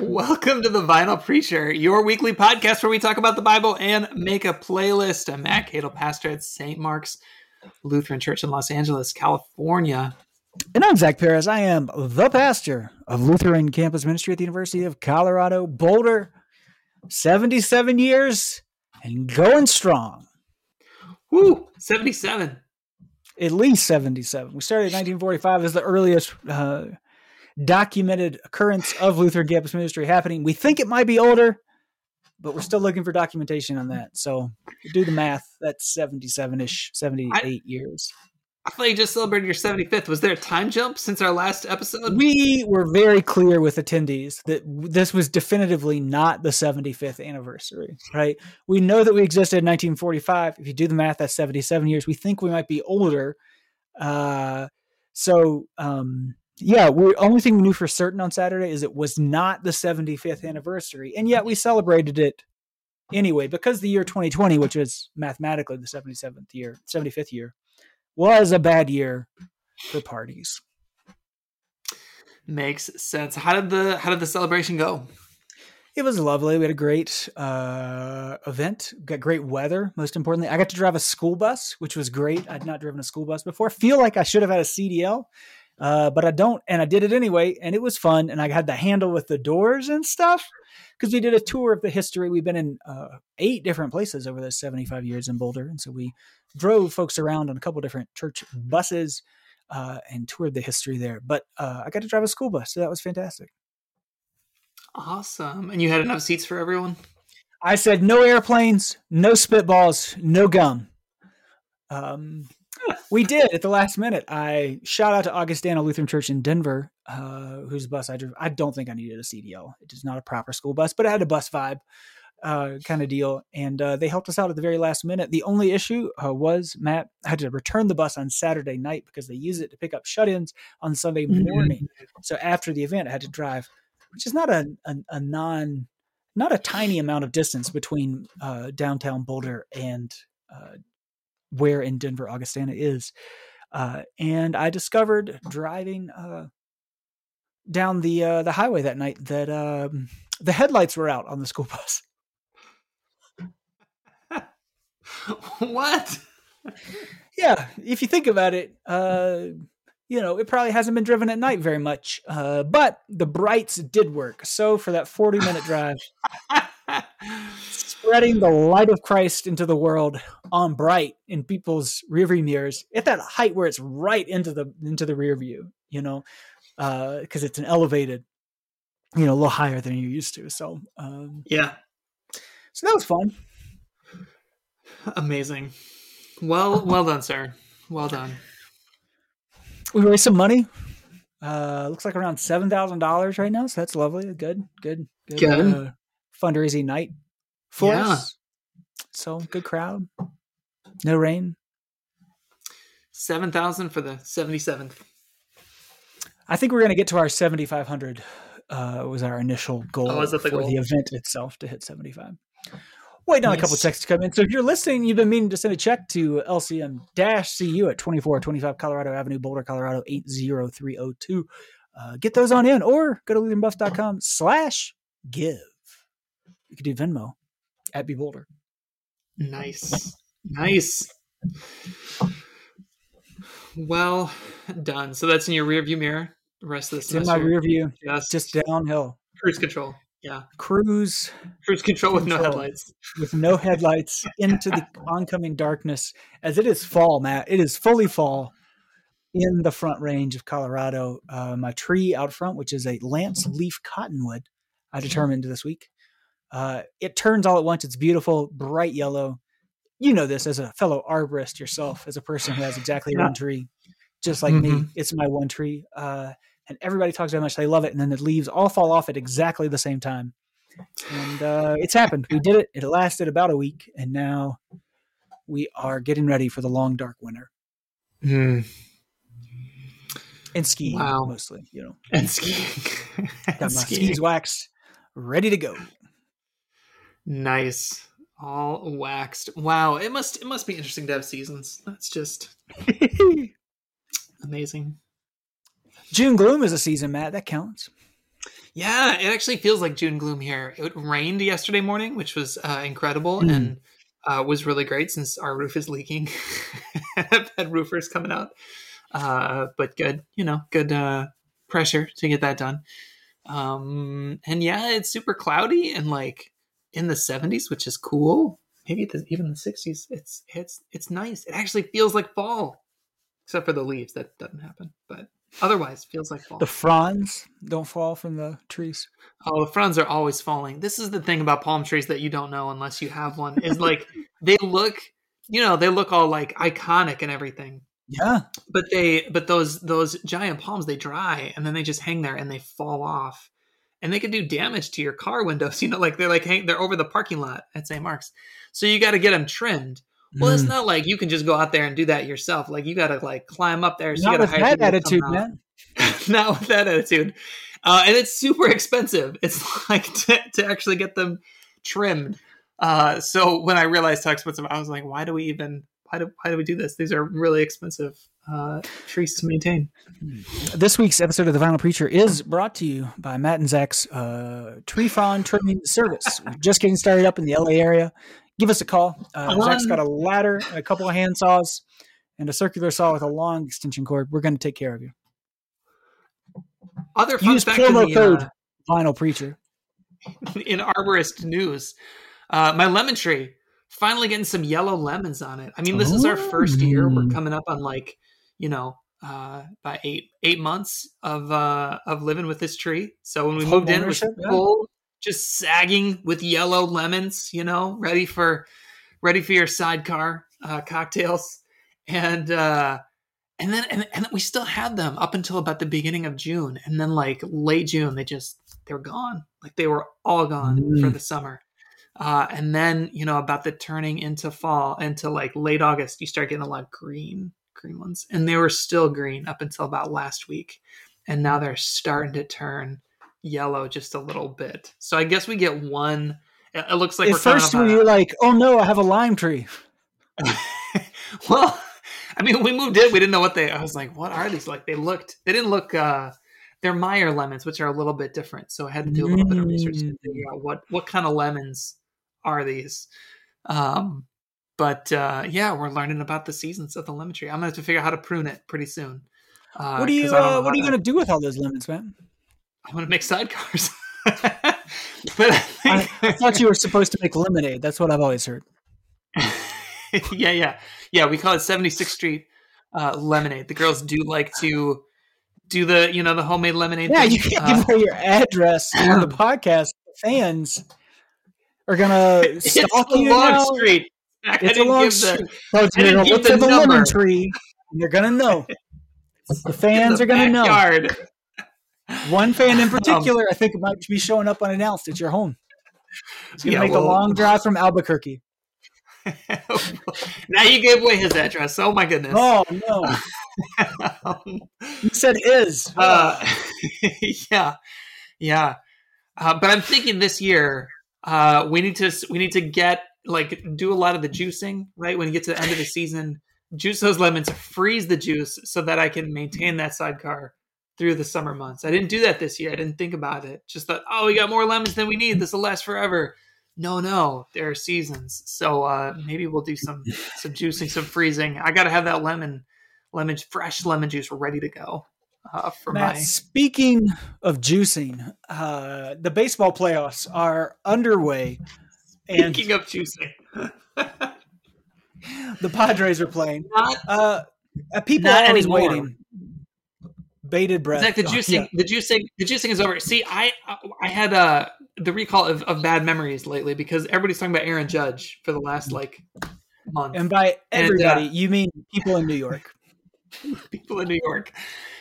Welcome to the Vinyl Preacher, your weekly podcast where we talk about the Bible and make a playlist. I'm Matt Keadle, pastor at St. Mark's Lutheran Church in Los Angeles, California. And I'm Zach Parris. I am the pastor of Lutheran Campus Ministry at the University of Colorado Boulder. 77 years and going strong. Woo, 77. At least 77. We started in 1945 as the earliest uh, documented occurrence of Lutheran Campus Ministry happening. We think it might be older, but we're still looking for documentation on that. So do the math. That's 77 ish, 78 I, years. I thought you just celebrated your 75th. Was there a time jump since our last episode? We were very clear with attendees that this was definitively not the 75th anniversary, right? We know that we existed in 1945. If you do the math, that's 77 years. We think we might be older. Uh, so, um, yeah, the only thing we knew for certain on Saturday is it was not the 75th anniversary, and yet we celebrated it anyway because the year 2020, which is mathematically the 77th year, 75th year, was a bad year for parties. Makes sense. How did the how did the celebration go? It was lovely. We had a great uh, event. Got great weather. Most importantly, I got to drive a school bus, which was great. I'd not driven a school bus before. Feel like I should have had a CDL, uh, but I don't, and I did it anyway, and it was fun. And I had the handle with the doors and stuff because we did a tour of the history. We've been in uh, eight different places over the 75 years in Boulder, and so we drove folks around on a couple different church buses uh, and toured the history there. But uh, I got to drive a school bus, so that was fantastic. Awesome. And you had enough seats for everyone? I said no airplanes, no spitballs, no gum. Um, we did at the last minute. I shout out to Augustana Lutheran Church in Denver, uh, whose bus I drove. I don't think I needed a CDL. It is not a proper school bus, but it had a bus vibe uh, kind of deal. And uh, they helped us out at the very last minute. The only issue uh, was Matt had to return the bus on Saturday night because they use it to pick up shut ins on Sunday mm-hmm. morning. Mm-hmm. So after the event, I had to drive, which is not a, a, a non, not a tiny amount of distance between uh, downtown Boulder and uh, where in Denver Augustana is. Uh, and I discovered driving down the the highway that night that um, the headlights were out on the school bus. what? yeah, if you think about it, uh, you know, it probably hasn't been driven at night very much, uh, but the brights did work. So for that 40 minute drive, spreading the light of Christ into the world on bright in people's rearview mirrors at that height where it's right into the into the rear view, you know, because uh, it's an elevated, you know, a little higher than you're used to. So um, yeah, so that was fun. Amazing. Well, well done, sir. Well done. We raised some money. Uh, looks like around seven thousand dollars right now, so that's lovely. Good, good, good, good. Uh, fundraising night for yeah. us. So good crowd. No rain. Seven thousand for the seventy seventh. I think we're going to get to our seventy five hundred. Uh, was our initial goal oh, the for goal? the event itself to hit seventy five waiting on a couple checks to come in. So if you're listening, you've been meaning to send a check to LCM-CU at 2425 Colorado Avenue, Boulder, Colorado 80302. Uh, get those on in or go to lutheranbuffs.com slash give. You can do Venmo at B Boulder. Nice. Nice. Well done. So that's in your rear view mirror. The rest of this in my rear view. Just, just downhill. Cruise control. Yeah. Cruise. Cruise control, with no headlights. With no headlights into the oncoming darkness as it is fall, Matt. It is fully fall in the front range of Colorado. Uh, my tree out front, which is a lance leaf cottonwood, I determined this week. Uh, it turns all at once. It's beautiful, bright yellow. You know this as a fellow arborist yourself, as a person who has exactly yeah. one tree, just like mm-hmm. me. It's my one tree. Uh, and everybody talks about how much they love it, and then the leaves all fall off at exactly the same time. And uh, it's happened. We did it. It lasted about a week, and now we are getting ready for the long, dark winter. Mm. And skiing, wow. mostly, you know. And skiing. Got my skiing. skis waxed, ready to go. Nice, all waxed. Wow, it must it must be interesting to have seasons. That's just amazing. June gloom is a season, Matt. That counts. Yeah, it actually feels like June gloom here. It rained yesterday morning, which was uh, incredible Mm. and uh, was really great since our roof is leaking. I've had roofers coming out, uh, but good, you know, good uh, pressure to get that done. Um, and yeah, it's super cloudy and like in the 70s, which is cool. Maybe the, even the 60s. It's it's it's nice. It actually feels like fall, except for the leaves. That doesn't happen, but otherwise feels like fall. The fronds don't fall from the trees. Oh, the fronds are always falling. This is the thing about palm trees that you don't know unless you have one. Is like they look, you know, they look all like iconic and everything, Yeah. but they, but those those giant palms they dry and then they just hang there and they fall off, and they can do damage to your car windows. You know, like they're like hang, they're over the parking lot at St. Mark's, so you got to get them trimmed. Well, it's Mm. not like you can just go out there and do that yourself. Like you got to like climb up there. So Not you with got to hire that people to come attitude, man. not with that attitude. Uh, and it's super expensive. It's like to, to actually get them trimmed. Uh, so when I realized how expensive, I was like, why do we even why do why do we do this? These are really expensive uh, trees to maintain. This week's episode of The Vinyl Preacher is brought to you by Matt and Zach's uh, tree frond trimming service. We're just getting started up in the LA area. Give us a call. Uh, Come Zach's on. got a ladder, a couple of hand saws, and a circular saw with a long extension cord. We're going to take care of you. Other fun Use promo the, code uh, Vinyl Preacher. in arborist news, uh, my lemon tree finally getting some yellow lemons on it. I mean, this is our first year. We're coming up on like you know uh, by eight eight months of uh, of living with this tree. So when we moved in, it was yeah. full, just sagging with yellow lemons. You know, ready for ready for your sidecar uh, cocktails, and uh, and then and, and we still had them up until about the beginning of June, and then like late June, they just they were gone. Like they were all gone for Mm. the summer. Uh, and then you know about the turning into fall into like late August, you start getting a lot of green green ones, and they were still green up until about last week, and now they're starting to turn yellow just a little bit. So I guess we get one. It looks like At we're first, we were like, oh no, I have a lime tree. well, I mean, we moved in, we didn't know what they. I was like, "What are these?" Like they looked. They didn't look. uh They're Meyer lemons, which are a little bit different. So I had to do a little bit of research to Mm. figure out what what kind of lemons are these. Um, but uh yeah, we're learning about the seasons of the lemon tree. I'm gonna have to figure out how to prune it pretty soon. Uh, What are you? 'cause I don't know Uh, what are you going to do with all those lemons, man? I'm gonna make sidecars. but I I, think, I thought you were supposed to make lemonade. That's what I've always heard. yeah, yeah, yeah. We call it 76th Street uh, lemonade. The girls do like to do the you know the homemade lemonade. Yeah, thing. you can't Uh, give away your address on the podcast. Fans are gonna it's stalk a you long now. street. I It's a long give the- street. So I they're didn't gonna give look the the lemon tree, and they're gonna know. The fans the are gonna know. One fan in Um, particular, I think, might be showing up unannounced at your home. He's gonna Yeah, make the well- long drive from Albuquerque. now you gave away his address. Oh my goodness. Oh no! You said is. uh, yeah, yeah. Uh, but I'm thinking this year uh, we need to we need to get like do a lot of the juicing right when you get to the end of the season. Juice those lemons, freeze the juice so that I can maintain that sidecar through the summer months. I didn't do that this year. I didn't think about it. Just thought, oh, we got more lemons than we need. This will last forever. No, no, there are seasons. So uh, maybe we'll do some some juicing, some freezing. I got to have that lemon, lemon, fresh lemon juice ready to go uh, for Matt, my. speaking of juicing, uh, the baseball playoffs are underway, and Speaking of juicing, the Padres are playing. not Uh, uh, people Not are always anymore. waiting. Bated breath. Zach, the Oh, juicing, yeah. the juicing, the juicing is over. See, I I had uh the recall of, of bad memories lately because everybody's talking about Aaron Judge for the last like month. And by And, uh, everybody, you mean people in New York. people in New York,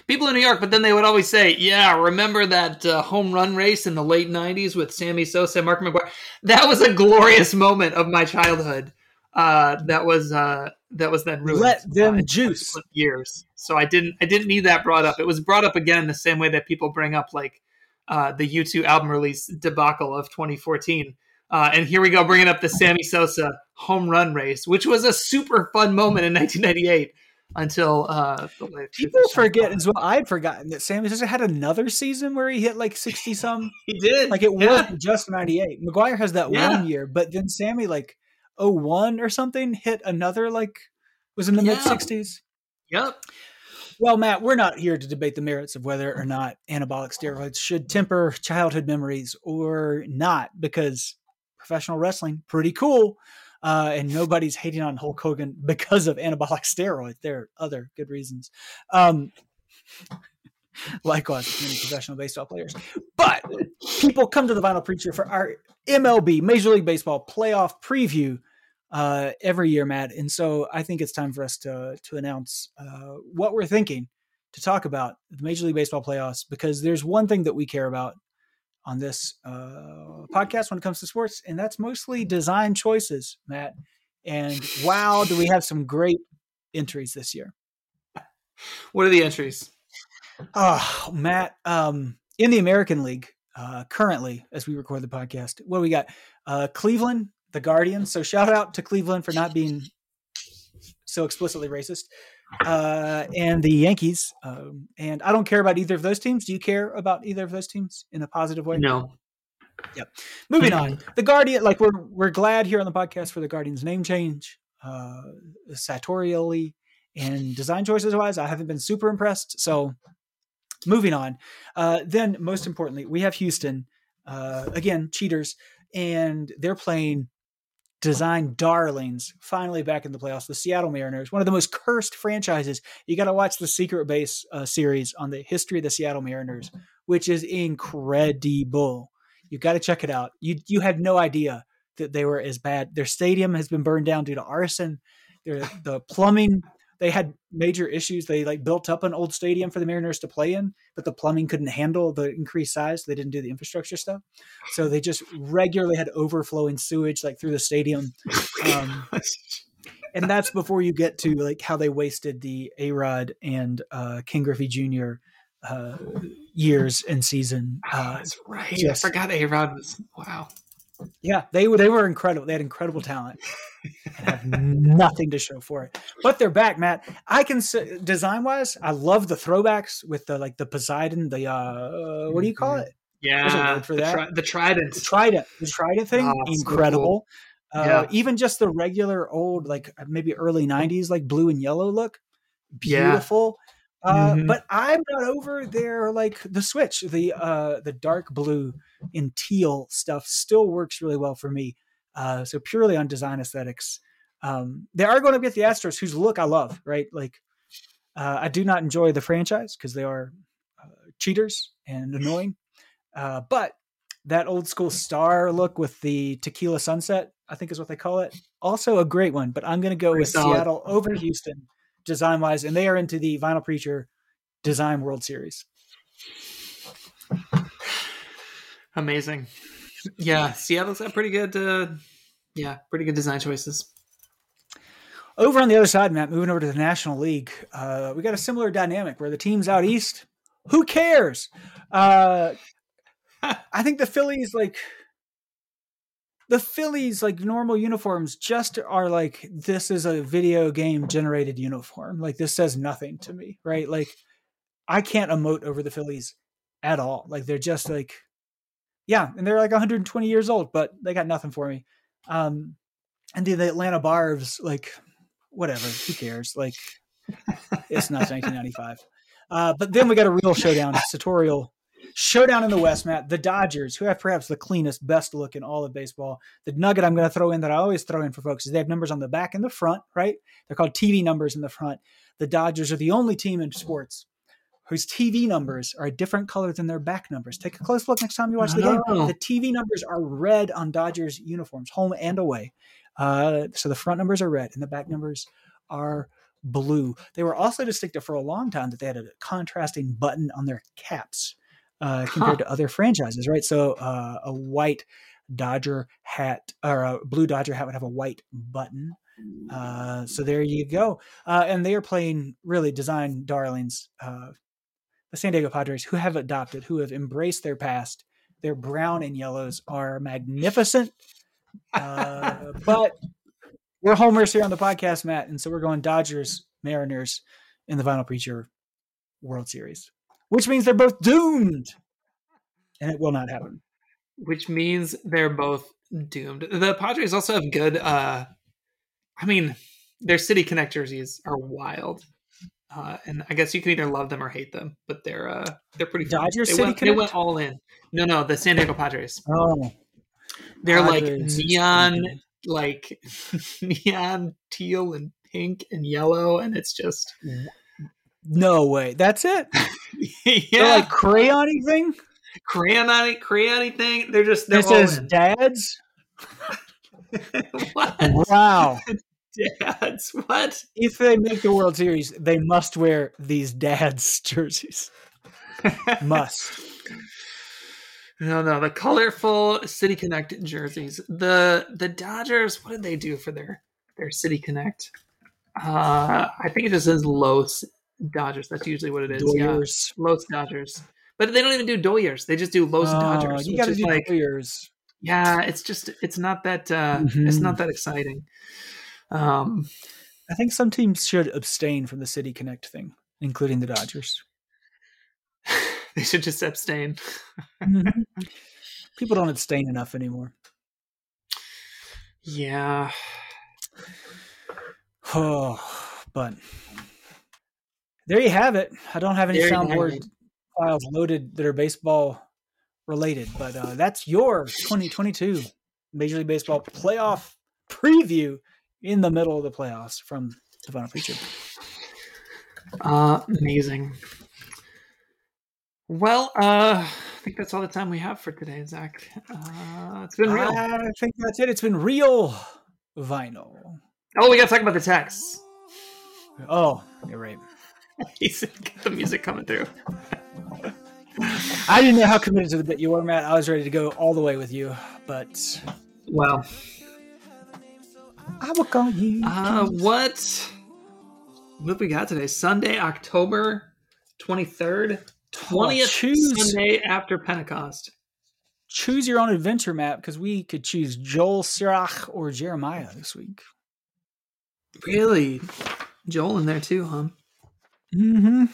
people in New York. But then they would always say, "Yeah, remember that uh, home run race in the late '90s with Sammy Sosa, and Mark McGwire? That was a glorious moment of my childhood. Uh, that was uh, that was then ruined. Let them juice. years. So I didn't I didn't need that brought up. It was brought up again the same way that people bring up like uh, the U2 album release debacle of 2014. Uh, and here we go, bringing up the Sammy Sosa home run race, which was a super fun moment in 1998. Until uh, people forget as well. I'd forgotten that Sammy Sosa had another season where he hit like sixty some. he did, like it yeah. was just ninety eight. McGwire has that yeah. one year, but then Sammy like 01 or something hit another like was in the yeah. mid sixties. Yep. Well, Matt, we're not here to debate the merits of whether or not anabolic steroids should temper childhood memories or not, because professional wrestling pretty cool. Uh, and nobody's hating on Hulk Hogan because of anabolic steroids. There are other good reasons. Um, likewise, many professional baseball players. But people come to the Vinyl Preacher for our MLB, Major League Baseball playoff preview uh, every year, Matt. And so I think it's time for us to to announce uh, what we're thinking to talk about the Major League Baseball playoffs because there's one thing that we care about on this uh, podcast when it comes to sports, and that's mostly design choices, Matt. And wow, do we have some great entries this year? What are the entries? Oh, Matt, um, in the American League, uh, currently, as we record the podcast, what do we got? Uh, Cleveland, the Guardians. So shout out to Cleveland for not being so explicitly racist uh, and the Yankees. Um, and I don't care about either of those teams. Do you care about either of those teams in a positive way? No. Yep. Moving on. The Guardian, like we're we're glad here on the podcast for the Guardians name change, uh, sartorially and design choices wise. I haven't been super impressed. So moving on. Uh, then most importantly, we have Houston. Uh, again, cheaters, and they're playing design darlings finally back in the playoffs the seattle mariners one of the most cursed franchises. You got to watch the secret base uh, series on the history of the seattle mariners which is incredible. You got to check it out. You you had no idea that they were as bad. Their stadium has been burned down due to arson. Their, the plumbing they had major issues. They like built up an old stadium for the Mariners to play in, but the plumbing couldn't handle the increased size. they didn't do the infrastructure stuff, so they just regularly had overflowing sewage like through the stadium. Um, and that's before you get to like how they wasted the A Rod and uh, Ken Griffey Jr. Uh, years and season. Uh, that's right. Just, I forgot A Rod was wow. Yeah, they were they were incredible. They had incredible talent have nothing to show for it. But they're back, Matt. I can design wise, I love the throwbacks with the like the Poseidon, the uh, what do you call mm-hmm. it? Yeah, for that. The, tri- the, trident, the trident, the trident thing, oh, incredible. So cool. uh, yeah. Even just the regular old, like maybe early '90s, like blue and yellow look, beautiful. Yeah. Uh, mm-hmm. But I'm not over there. Like the switch, the uh, the dark blue and teal stuff still works really well for me. Uh, so purely on design aesthetics. Um, they are going to get the Astros, whose look I love, right? Like, uh, I do not enjoy the franchise because they are uh, cheaters and annoying. Uh, but that old school star look with the tequila sunset, I think is what they call it, also a great one. But I'm going to go with solid. Seattle over Houston design wise, and they are into the Vinyl Preacher Design World Series. Amazing yeah, Seattle's got pretty good. Uh, yeah, pretty good design choices. Over on the other side, Matt, moving over to the National League, uh, we got a similar dynamic where the teams out east, who cares? Uh, I think the Phillies, like, the Phillies, like normal uniforms, just are like, this is a video game generated uniform. Like, this says nothing to me, right? Like, I can't emote over the Phillies at all. Like, they're just like, yeah, and they're like 120 years old, but they got nothing for me. Um, and the, the Atlanta Barbs, like, whatever, who cares? Like, it's not 1995. Uh, but then we got a real showdown, sartorial showdown in the West, Matt. The Dodgers, who have perhaps the cleanest, best look in all of baseball. The nugget I'm going to throw in that I always throw in for folks is they have numbers on the back and the front, right? They're called TV numbers in the front. The Dodgers are the only team in sports whose TV numbers are a different color than their back numbers. Take a close look next time you watch the game. The TV numbers are red on Dodgers uniforms, home and away. Uh, so the front numbers are red and the back numbers are blue. They were also distinctive for a long time that they had a contrasting button on their caps uh, compared huh. to other franchises, right? So uh, a white Dodger hat or a blue Dodger hat would have a white button. Uh, so there you go. Uh, and they are playing really design darlings. Uh, the San Diego Padres, who have adopted, who have embraced their past. Their brown and yellows are magnificent. Uh, but we're homers here on the podcast, Matt, and so we're going Dodgers Mariners in the Vinyl Preacher World Series, which means they're both doomed, and it will not happen. Which means they're both doomed. The Padres also have good. uh I mean, their City Connect jerseys are wild. Uh, and I guess you can either love them or hate them, but they're uh, they're pretty. They City went, they went all in. No, no, the San Diego Padres. Oh, They're like Padres City neon, like neon teal and pink and yellow, and it's just no way! That's it. yeah, They're like crayony thing. crayony, crayony thing. They're just they're This all is dads. Wow! Dads, what? if they make the World Series, they must wear these dads jerseys. Must. No, no, the colorful City Connect jerseys. The the Dodgers, what did they do for their their City Connect? Uh, I think it just says Los Dodgers. That's usually what it is. Yeah. Los Dodgers. But they don't even do Doyers. They just do Los Oh, Dodgers. You got to do like, Doyers. yeah, it's just it's not that uh it's Mhm. not that exciting. Um I think some teams should abstain from the City Connect thing, including the Dodgers. they should just abstain. People don't abstain enough anymore. Yeah. Oh, but there you have it. I don't have any There soundboard files loaded that are baseball related, but uh, that's your 2022 Major League Baseball playoff preview in the middle of the playoffs from the Vinyl Preacher. Uh, amazing. Well, uh, I think that's all the time we have for today, Zach. Uh, it's been real. I think that's it. It's been real vinyl. oh, we got to talk about the text. Oh, you're right. He's got the music coming through. I didn't know how committed to the bit you were, Matt. I was ready to go all the way with you, but Well, I will call you. uh, what? What have we got today? Sunday, October twenty third, twentieth choose- Sunday after Pentecost. choose your own adventure map because we could choose Joel, Sirach, or Jeremiah this week. Really, Joel in there too, huh? Mm-hmm.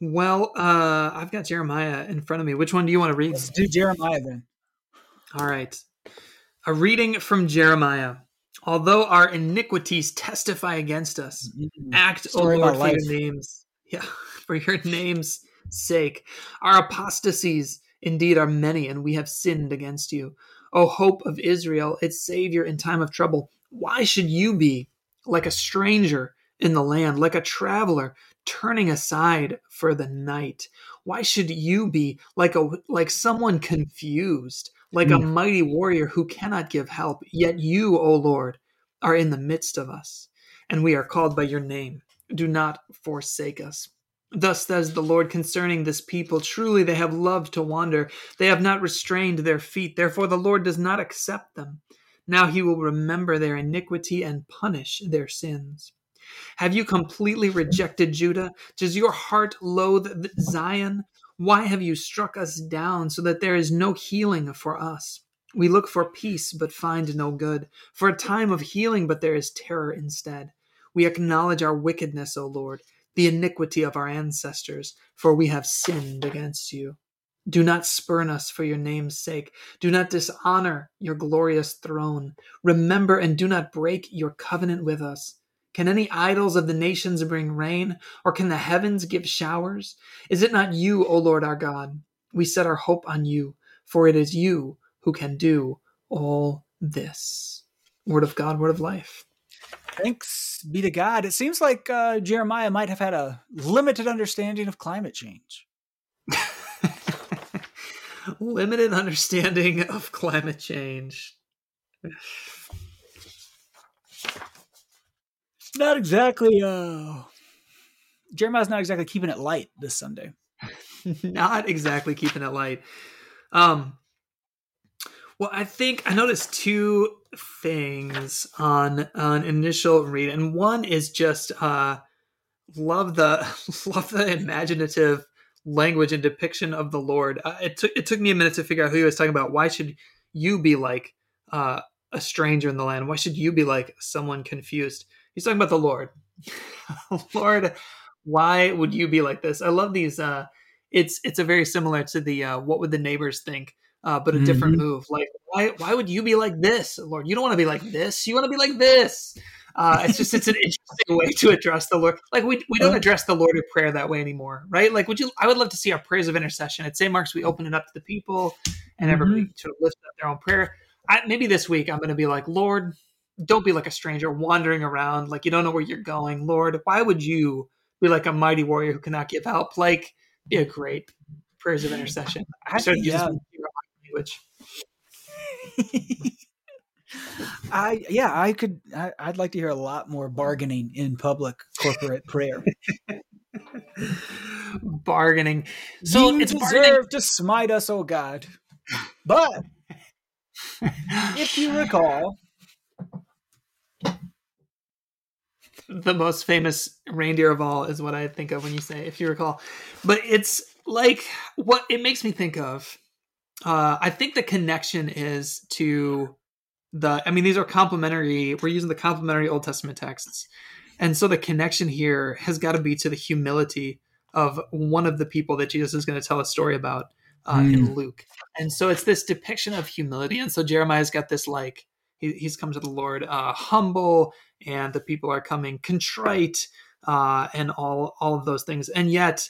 Well, uh, I've got Jeremiah in front of me. Which one do you want to read? Let's do Jeremiah then. All right. A reading from Jeremiah. Although our iniquities testify against us, act, O Story Lord, for your name's yeah, for your name's sake. Our apostasies indeed are many, and we have sinned against you. O hope of Israel, its Savior in time of trouble, why should you be like a stranger in the land, like a traveler turning aside for the night? Why should you be like a like someone confused, like a mm. mighty warrior who cannot give help? Yet you, O Lord, are in the midst of us, and we are called by your name. Do not forsake us. Thus says the Lord concerning this people Truly they have loved to wander. They have not restrained their feet. Therefore the Lord does not accept them. Now he will remember their iniquity and punish their sins. Have you completely rejected Judah? Does your heart loathe Zion? Why have you struck us down so that there is no healing for us? We look for peace but find no good, for a time of healing but there is terror instead. We acknowledge our wickedness, O Lord, the iniquity of our ancestors, for we have sinned against you. Do not spurn us for your name's sake. Do not dishonor your glorious throne. Remember and do not break your covenant with us. Can any idols of the nations bring rain, or can the heavens give showers? Is it not you, O Lord our God? We set our hope on you, for it is you who can do all this. Word of God, word of life. Thanks be to God. It seems like uh, Jeremiah might have had a limited understanding of climate change. Limited understanding of climate change. Not exactly. Uh, Jeremiah's not exactly keeping it light this Sunday. Not exactly keeping it light. Um, well, I think I noticed two things on an initial read, and one is just uh, love the love the imaginative language and depiction of the Lord. Uh, it took it took me a minute to figure out who he was talking about. Why should you be like uh, a stranger in the land? Why should you be like someone confused? He's talking about the Lord. Lord, why would you be like this? I love these. Uh, it's it's a very similar to the uh, what would the neighbors think, uh, but a mm-hmm. different move. Like why why would you be like this, Lord? You don't want to be like this. You want to be like this. Uh, it's just it's an interesting way to address the Lord. Like we we don't address the Lord of prayer that way anymore, right? Like would you? I would love to see our prayers of intercession at St. Mark's. We open it up to the people, and mm-hmm. everybody sort of lifts up their own prayer. I, maybe this week I'm going to be like, Lord, don't be like a stranger wandering around like you don't know where you're going. Lord, why would you be like a mighty warrior who cannot give help? Like be a great prayers of intercession. I yeah. language. I yeah, I could. I, would like to hear a lot more bargaining in public corporate prayer. bargaining. So you it's deserve bargaining. to smite us, oh God. But if you recall, the most famous reindeer of all is what I think of when you say, if you recall. But it's like what it makes me think of. Uh, I think the connection is to the. I mean, these are complementary. We're using the complementary Old Testament texts, and so the connection here has got to be to the humility of one of the people that Jesus is going to tell a story about uh, mm. in. Luke. And so it's this depiction of humility. And so Jeremiah's got this like he, he's come to the Lord uh, humble, and the people are coming contrite, uh, and all all of those things. And yet,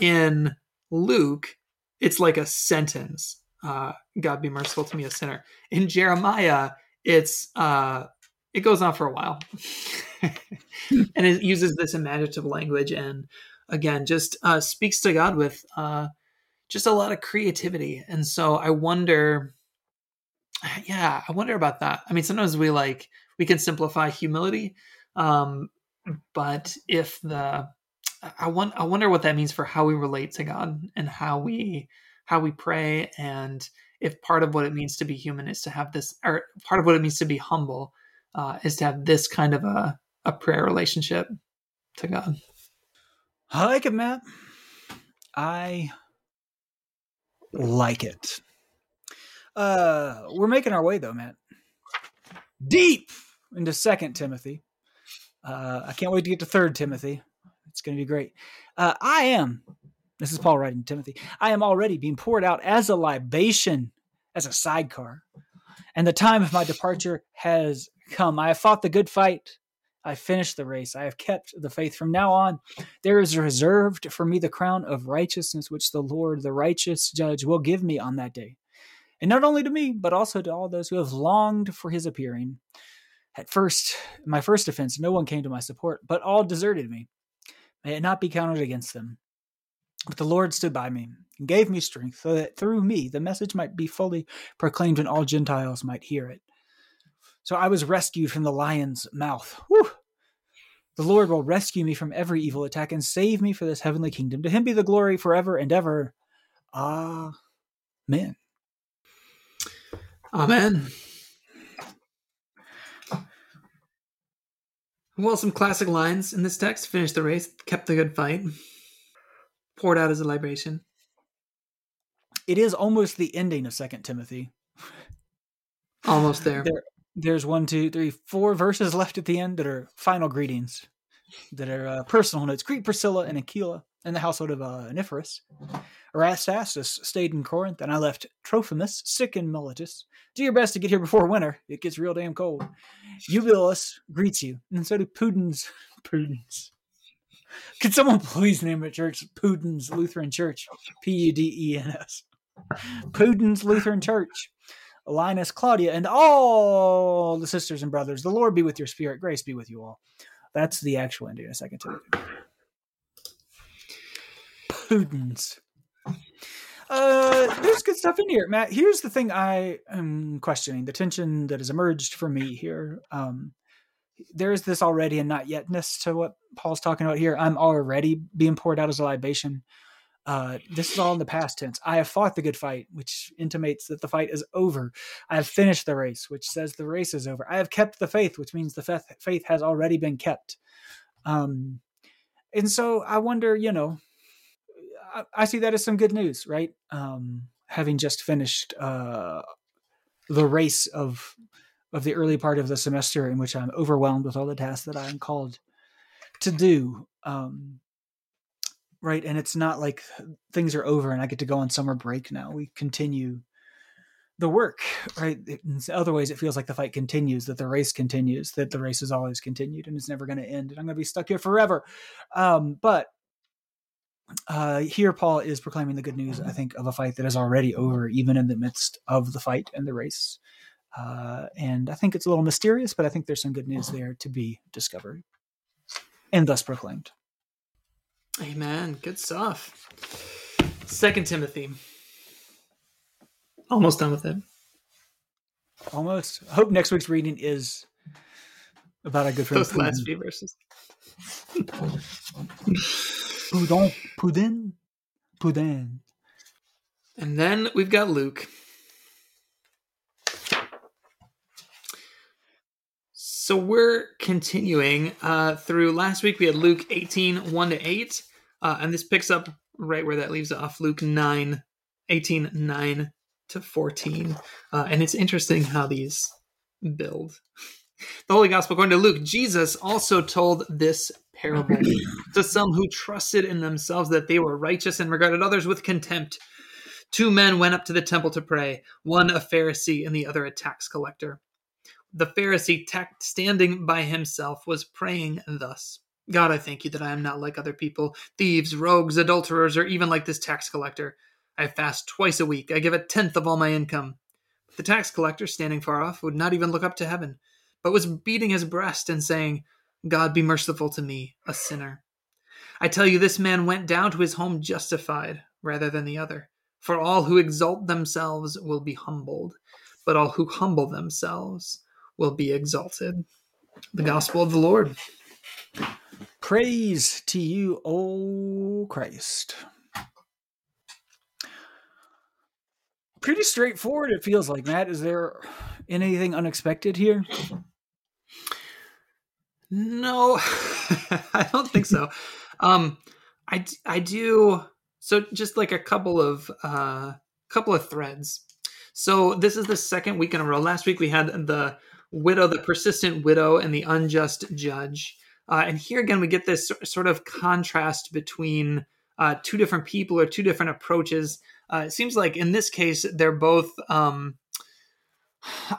in Luke, it's like a sentence: uh, "God be merciful to me, a sinner." In Jeremiah, it's uh, it goes on for a while, and it uses this imaginative language, and again, just uh, speaks to God with uh, just a lot of creativity. And so, I wonder yeah, I wonder about that. I mean, sometimes we like we can simplify humility, um, but if the I want I wonder what that means for how we relate to God and how we how we pray and if part of what it means to be human is to have this or part of what it means to be humble uh, is to have this kind of a, a prayer relationship to God. I like it, Matt. I like it. Uh, we're making our way though, man. Deep into Second Timothy. Uh, I can't wait to get to Third Timothy. It's going to be great. Uh, I am. This is Paul writing to Timothy. I am already being poured out as a libation, as a sidecar, and the time of my departure has come. I have fought the good fight. I finished the race. I have kept the faith. From now on, there is reserved for me the crown of righteousness, which the Lord, the righteous judge, will give me on that day and not only to me, but also to all those who have longed for his appearing. At first, my first offense, no one came to my support, but all deserted me. May it not be counted against them. But the Lord stood by me and gave me strength, so that through me the message might be fully proclaimed and all Gentiles might hear it. So I was rescued from the lion's mouth. Whew. The Lord will rescue me from every evil attack and save me for this heavenly kingdom. To him be the glory forever and ever. Amen. Amen. Well, some classic lines in this text finished the race, kept the good fight, poured out as a libation. It is almost the ending of Second Timothy. Almost there. there. There's one, two, three, four verses left at the end that are final greetings, that are uh, personal notes. Greet Priscilla and Aquila in the household of uh, Onesiphorus. Erastus stayed in Corinth, and I left Trophimus sick in Miletus. Do your best to get here before winter. It gets real damn cold. Eubulus greets you, and so do Pudens. Pudens. Could someone please name a church Pudens Lutheran Church? P U D E N S. Pudens Lutheran Church. Linus, Claudia, and all the sisters and brothers. The Lord be with your spirit. Grace be with you all. That's the actual ending of Second Timothy. Pudens. Uh, there's good stuff in here, Matt. Here's the thing I am questioning: the tension that has emerged for me here. Um, there's this already and not yetness to what Paul's talking about here. I'm already being poured out as a libation. Uh, this is all in the past tense. I have fought the good fight, which intimates that the fight is over. I have finished the race, which says the race is over. I have kept the faith, which means the faith has already been kept. Um, and so I wonder, you know, I, see that as some good news, right? Um, having just finished uh, the race of of the early part of the semester, in which I'm overwhelmed with all the tasks that I'm called to do. Um, right, and it's not like things are over and I get to go on summer break now. We continue the work, right? In other ways, it feels like the fight continues, that the race continues, that the race has always continued and it's never going to end, and I'm going to be stuck here forever. Um, but uh, here, Paul is proclaiming the good news, I think, of a fight that is already over, even in the midst of the fight and the race. Uh, and I think it's a little mysterious, but I think there's some good news there to be discovered and thus proclaimed. Amen. Good stuff. Second Timothy. Almost done with it. Almost. I hope next week's reading is about a good friend. Those last few verses. Poudon, Poudin, Poudin. And then we've got Luke. So we're continuing uh, through last week. We had Luke 18, 1 to 8. Uh, and this picks up right where that leaves off Luke 9, 18, 9 to 14. Uh, and it's interesting how these build. The Holy Gospel according to Luke, Jesus also told this parable to some who trusted in themselves that they were righteous and regarded others with contempt. Two men went up to the temple to pray, one a Pharisee and the other a tax collector. The Pharisee, standing by himself, was praying thus God, I thank you that I am not like other people, thieves, rogues, adulterers, or even like this tax collector. I fast twice a week. I give a tenth of all my income. The tax collector, standing far off, would not even look up to heaven, but was beating his breast and saying, God be merciful to me, a sinner. I tell you, this man went down to his home justified rather than the other. For all who exalt themselves will be humbled, but all who humble themselves will be exalted. The gospel of the Lord. Praise to you, O Christ. Pretty straightforward, it feels like, Matt. Is there anything unexpected here? No, I don't think so. um, I I do so just like a couple of uh couple of threads. So this is the second week in a row. Last week we had the widow, the persistent widow, and the unjust judge. Uh, and here again, we get this sort of contrast between uh, two different people or two different approaches. Uh, it seems like in this case, they're both um,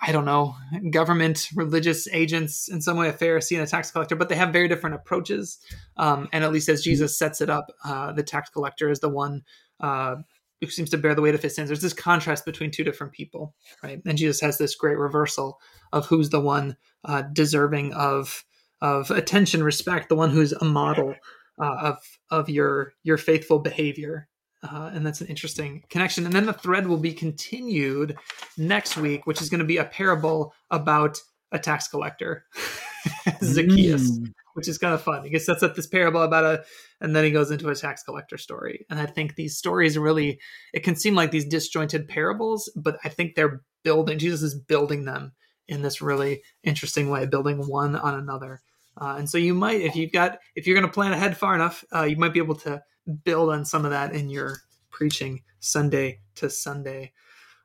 I don't know, government, religious agents, in some way, a Pharisee and a tax collector, but they have very different approaches. Um, and at least as Jesus sets it up, uh, the tax collector is the one uh, who seems to bear the weight of his sins. There's this contrast between two different people, right? And Jesus has this great reversal of who's the one uh, deserving of of attention, respect, the one who's a model uh, of of your your faithful behavior uh, and that's an interesting connection. And then the thread will be continued next week, which is going to be a parable about a tax collector, Zacchaeus, mm. which is kind of fun. He gets sets up this parable about a, and then he goes into a tax collector story. And I think these stories really, it can seem like these disjointed parables, but I think they're building, Jesus is building them in this really interesting way, building one on another. Uh, and so you might, if you've got, if you're going to plan ahead far enough, uh, you might be able to build on some of that in your preaching Sunday to Sunday.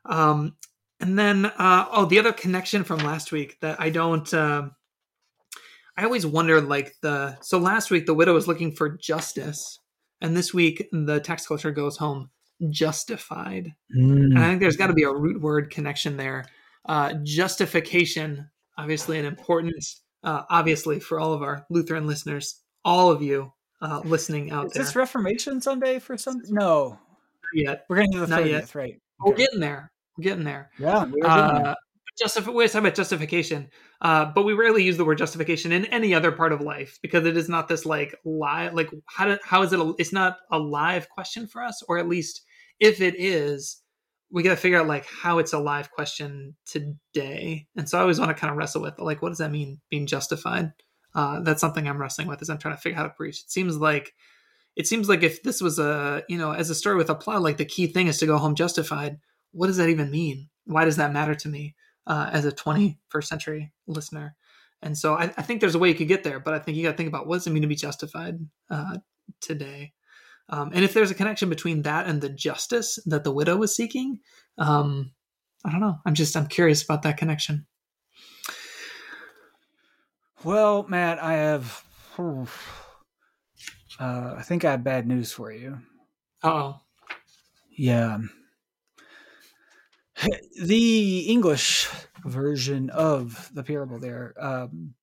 Um, and then, uh, oh, the other connection from last week that I don't, uh, I always wonder like the, so last week the widow was looking for justice, and this week the tax collector goes home justified. Mm. And I think there's got to be a root word connection there. Uh, justification, obviously, an important, uh, obviously, for all of our Lutheran listeners, all of you uh, listening out Is there. this Reformation Sunday for some? No, not yet. We're getting to the thirtieth, right? Okay. We're getting there. We're getting there. Yeah, we are getting there. Uh, Justif- we're talking about justification, uh, but we rarely use the word justification in any other part of life because it is not this like live. Like how do, how is it? A, it's not a live question for us, or at least if it is, we got to figure out like how it's a live question today. And so I always want to kind of wrestle with like what does that mean being justified? uh, that's something I'm wrestling with as I'm trying to figure out how to preach. It seems like it seems like if this was a you know as a story with a plot, like the key thing is to go home justified. What does that even mean? Why does that matter to me uh, as a 21st century listener? And so I, I, think there's a way you could get there, but I think you got to think about what does it mean to be justified uh, today. Um, and if there's a connection between that and the justice that the widow was seeking, um, I don't know. I'm just I'm curious about that connection. Well, Matt, I have Uh, I think I have bad news for you. Oh, Yeah. The English version of the parable there. Um,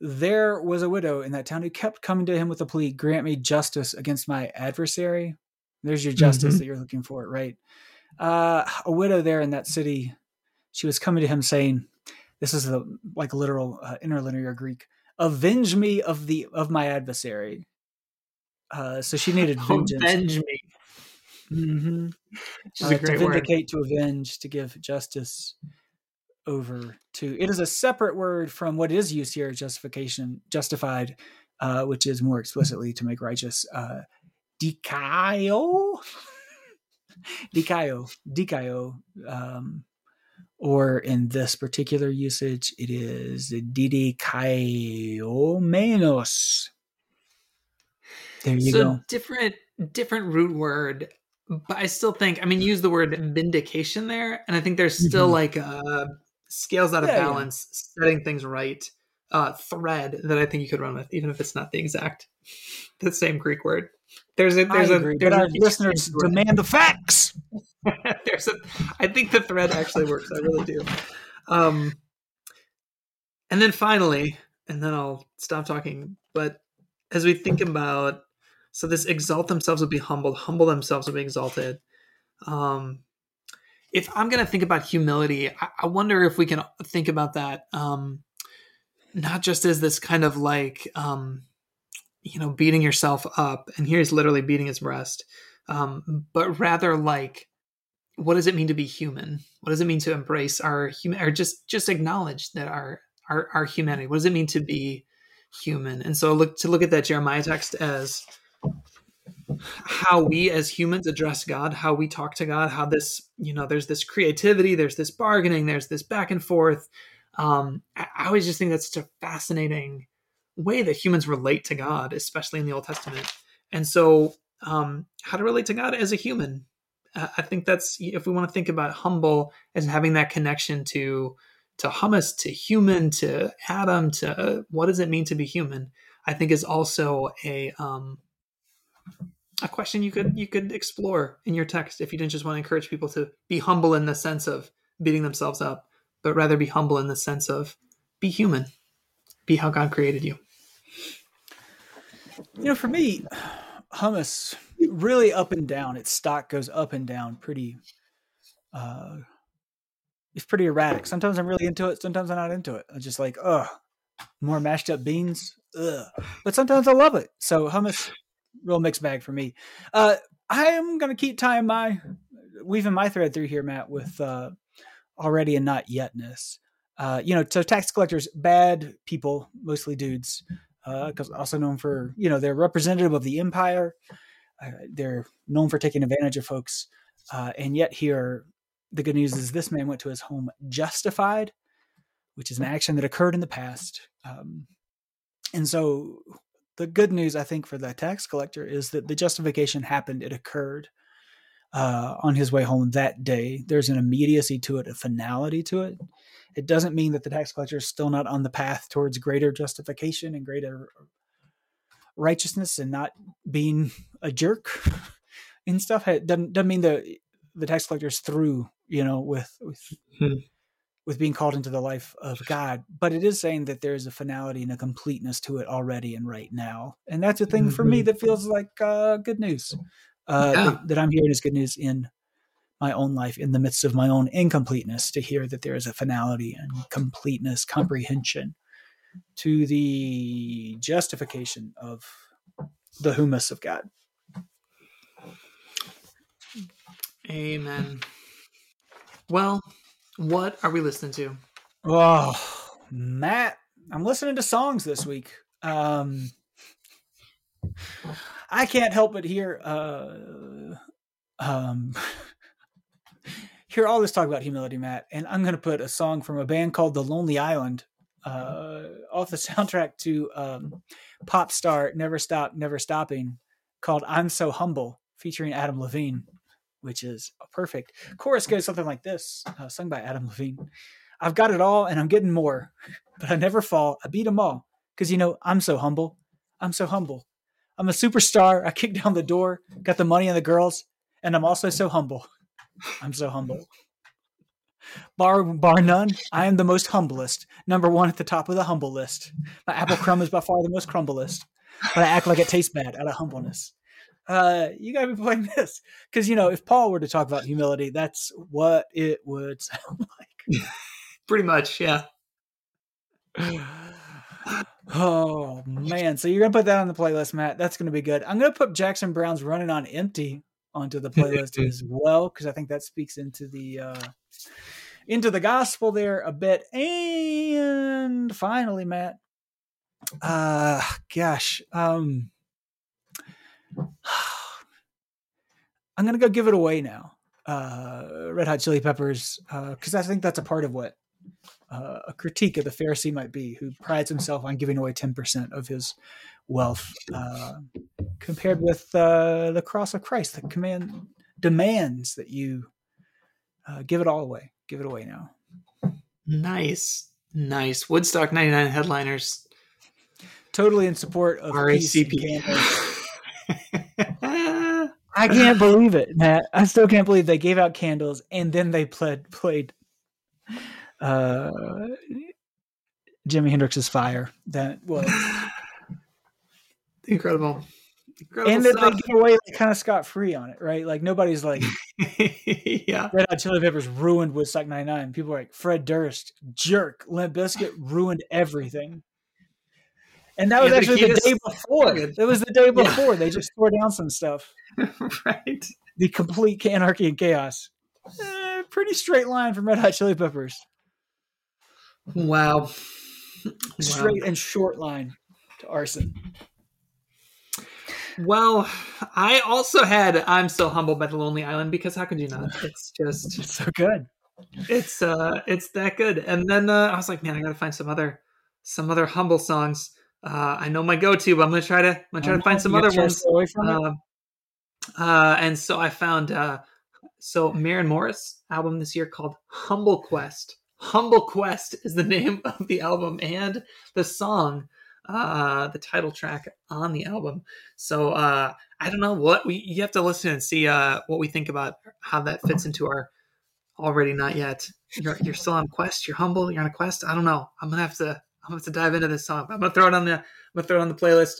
there was a widow in that town who kept coming to him with a plea, grant me justice against my adversary. There's your justice Mhm. that you're looking for, right? Uh, a widow there in that city, she was coming to him saying, this is the like literal uh, interlinear Greek, avenge me of the of my adversary. Uh, so she needed vengeance. avenge me. hmm uh, a to great word. vindicate, to avenge, to give justice over to. It is a separate word from what is used here, justification, justified, uh, which is more explicitly to make righteous. Uh, dikaio, dikaio, dikaio, um, or in this particular usage, it is didikaiomenos. There you so go. different different root word but i still think i mean use the word vindication there and i think there's still Mhm. like uh scales out of Yeah, yeah. balance setting things right uh thread that i think you could run with even if it's not the exact the same greek word there's a there's I a agree, there's but a our listeners demand the facts. there's a i think the thread actually works i really do um and then finally and then i'll stop talking but as we think about so this exalt themselves will be humbled humble themselves will be exalted um if i'm going to think about humility I, I wonder if we can think about that um not just as this kind of like um you know beating yourself up and here's literally beating his breast um but rather like what does it mean to be human? What does it mean to embrace our human or just just acknowledge that our our, our humanity? What does it mean to be human? And so look to look at that jeremiah text as how we as humans address god how we talk to god how this you know there's this creativity there's this bargaining there's this back and forth um i, I always just think that's such a fascinating way that humans relate to god especially in the old testament and so um how to relate to god as a human uh, I think that's if we want to think about humble as having that connection to to hummus, to human, to Adam, to what does it mean to be human? I think is also a um, a question you could you could explore in your text if you didn't just want to encourage people to be humble in the sense of beating themselves up, but rather be humble in the sense of be human, be how God created you. You know, for me, hummus really up and down. Its stock goes up and down pretty. Uh, it's pretty erratic. Sometimes I'm really into it. Sometimes I'm not into it. I'm just like, ugh, more mashed up beans. Ugh. But sometimes I love it. So hummus, real mixed bag for me. Uh, I am gonna keep tying my weaving my thread through here, Matt, with uh, already and not yetness. Uh, you know, so tax collectors, bad people, mostly dudes, because also known for you know they're representative of the empire. Uh, they're known for taking advantage of folks, uh, and yet here the good news is this man went to his home justified, which is an action that occurred in the past. Um, and so the good news, I think, for the tax collector is that the justification happened, it occurred uh, on his way home that day. There's an immediacy to it, a finality to it. It doesn't mean that the tax collector is still not on the path towards greater justification and greater righteousness and not being a jerk and stuff. It doesn't, doesn't mean the the tax collector's through, you know, with with Hmm. With being called into the life of God. But it is saying that there is a finality and a completeness to it already and right now. And that's a thing for me that feels like uh, good news. Uh, Yeah. that, that I'm hearing is good news in my own life, in the midst of my own incompleteness, to hear that there is a finality and completeness, comprehension to the justification of the humus of God. Amen. Well, what are we listening to? Oh, Matt, I'm listening to songs this week. Um, I can't help but hear, uh, um, hear all this talk about humility, Matt. And I'm going to put a song from a band called The Lonely Island uh, off the soundtrack to um, pop star Never Stop, Never Stopping called I'm So Humble, featuring Adam Levine, which is perfect. Chorus goes something like this, uh, sung by Adam Levine. I've got it all and I'm getting more, but I never fall. I beat them all because, you know, I'm so humble. I'm so humble. I'm a superstar. I kicked down the door, got the money and the girls, and I'm also so humble. I'm so humble. Bar bar none, I am the most humblest. Number one at the top of the humble list. My apple crumb is by far the most crumblest, but I act like it tastes bad out of humbleness. Uh, you gotta be playing this because you know if Paul were to talk about humility, that's what it would sound like. Pretty much, yeah. oh man, so you're gonna put that on the playlist, Matt. That's gonna be good. I'm gonna put Jackson Browne's "Running on Empty" onto the playlist as well because I think that speaks into the uh, into the gospel there a bit. And finally, Matt, uh, gosh, um, I'm gonna go give it away now. Uh, Red Hot Chili Peppers, because uh, I think that's a part of what uh, a critique of the Pharisee might be, who prides himself on giving away 10% of his wealth, uh, compared with uh, the cross of Christ that command demands that you uh, give it all away. Give it away now. Nice, nice. Woodstock 99 headliners. Totally in support of RHCP. I can't believe it, Matt. I still can't believe they gave out candles and then they played played uh, Jimi Hendrix's "Fire." That was incredible. incredible and that they give away like, kind of scot free on it, right? Like nobody's like, yeah. Red Hot Chili Peppers ruined Woodstock '99. People are like Fred Durst, jerk. Limp Bizkit ruined everything. And that was yeah, actually the, the day before. It was the day before. Yeah. They just tore down some stuff. right. The complete anarchy and chaos. Eh, pretty straight line from Red Hot Chili Peppers. Wow. Straight wow. and short line to arson. Well, I also had I'm so humbled by the Lonely Island because how could you not? It's just it's so good. It's uh it's that good. And then uh, I was like, man, I gotta find some other some other humble songs. Uh I know my go to, but I'm gonna try to I'm gonna try to find some other ones. Uh, uh, and so I found uh so Maren Morris album this year called Humble Quest. Humble Quest is the name of the album and the song, uh, the title track on the album. So uh, I don't know what we you have to listen and see uh, what we think about how that fits into our already not yet. You're, you're still on quest. You're humble. You're on a quest. I don't know. I'm gonna have to. I'm gonna dive into this song. I'm gonna throw it on the. I'm gonna throw it on the playlist.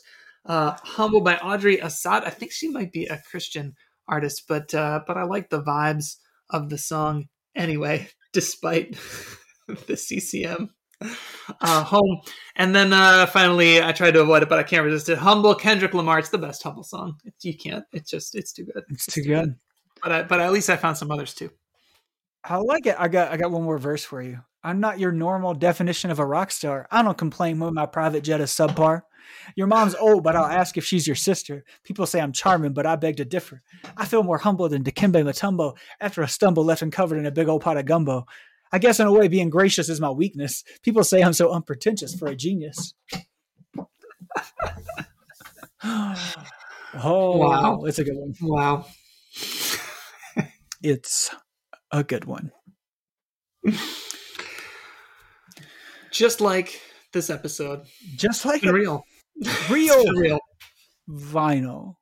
Uh, humble by Audrey Assad. I think she might be a Christian artist, but uh, but I like the vibes of the song anyway despite the CCM uh, home. And then uh, finally, I tried to avoid it, but I can't resist it. Humble Kendrick Lamar. It's the best humble song. It's, you can't. It's just. It's too good. It's, it's too, good. good. But I, but at least I found some others too. I like it. I got I got one more verse for you. I'm not your normal definition of a rock star. I don't complain when my private jet is subpar. Your mom's old, but I'll ask if she's your sister. People say I'm charming, but I beg to differ. I feel more humble than Dikembe Mutombo after a stumble left him covered in a big old pot of gumbo. I guess in a way, being gracious is my weakness. People say I'm so unpretentious for a genius. oh, wow. It's a good one. Wow. it's a good one. Just like this episode. Just like real. Real. real. Vinyl.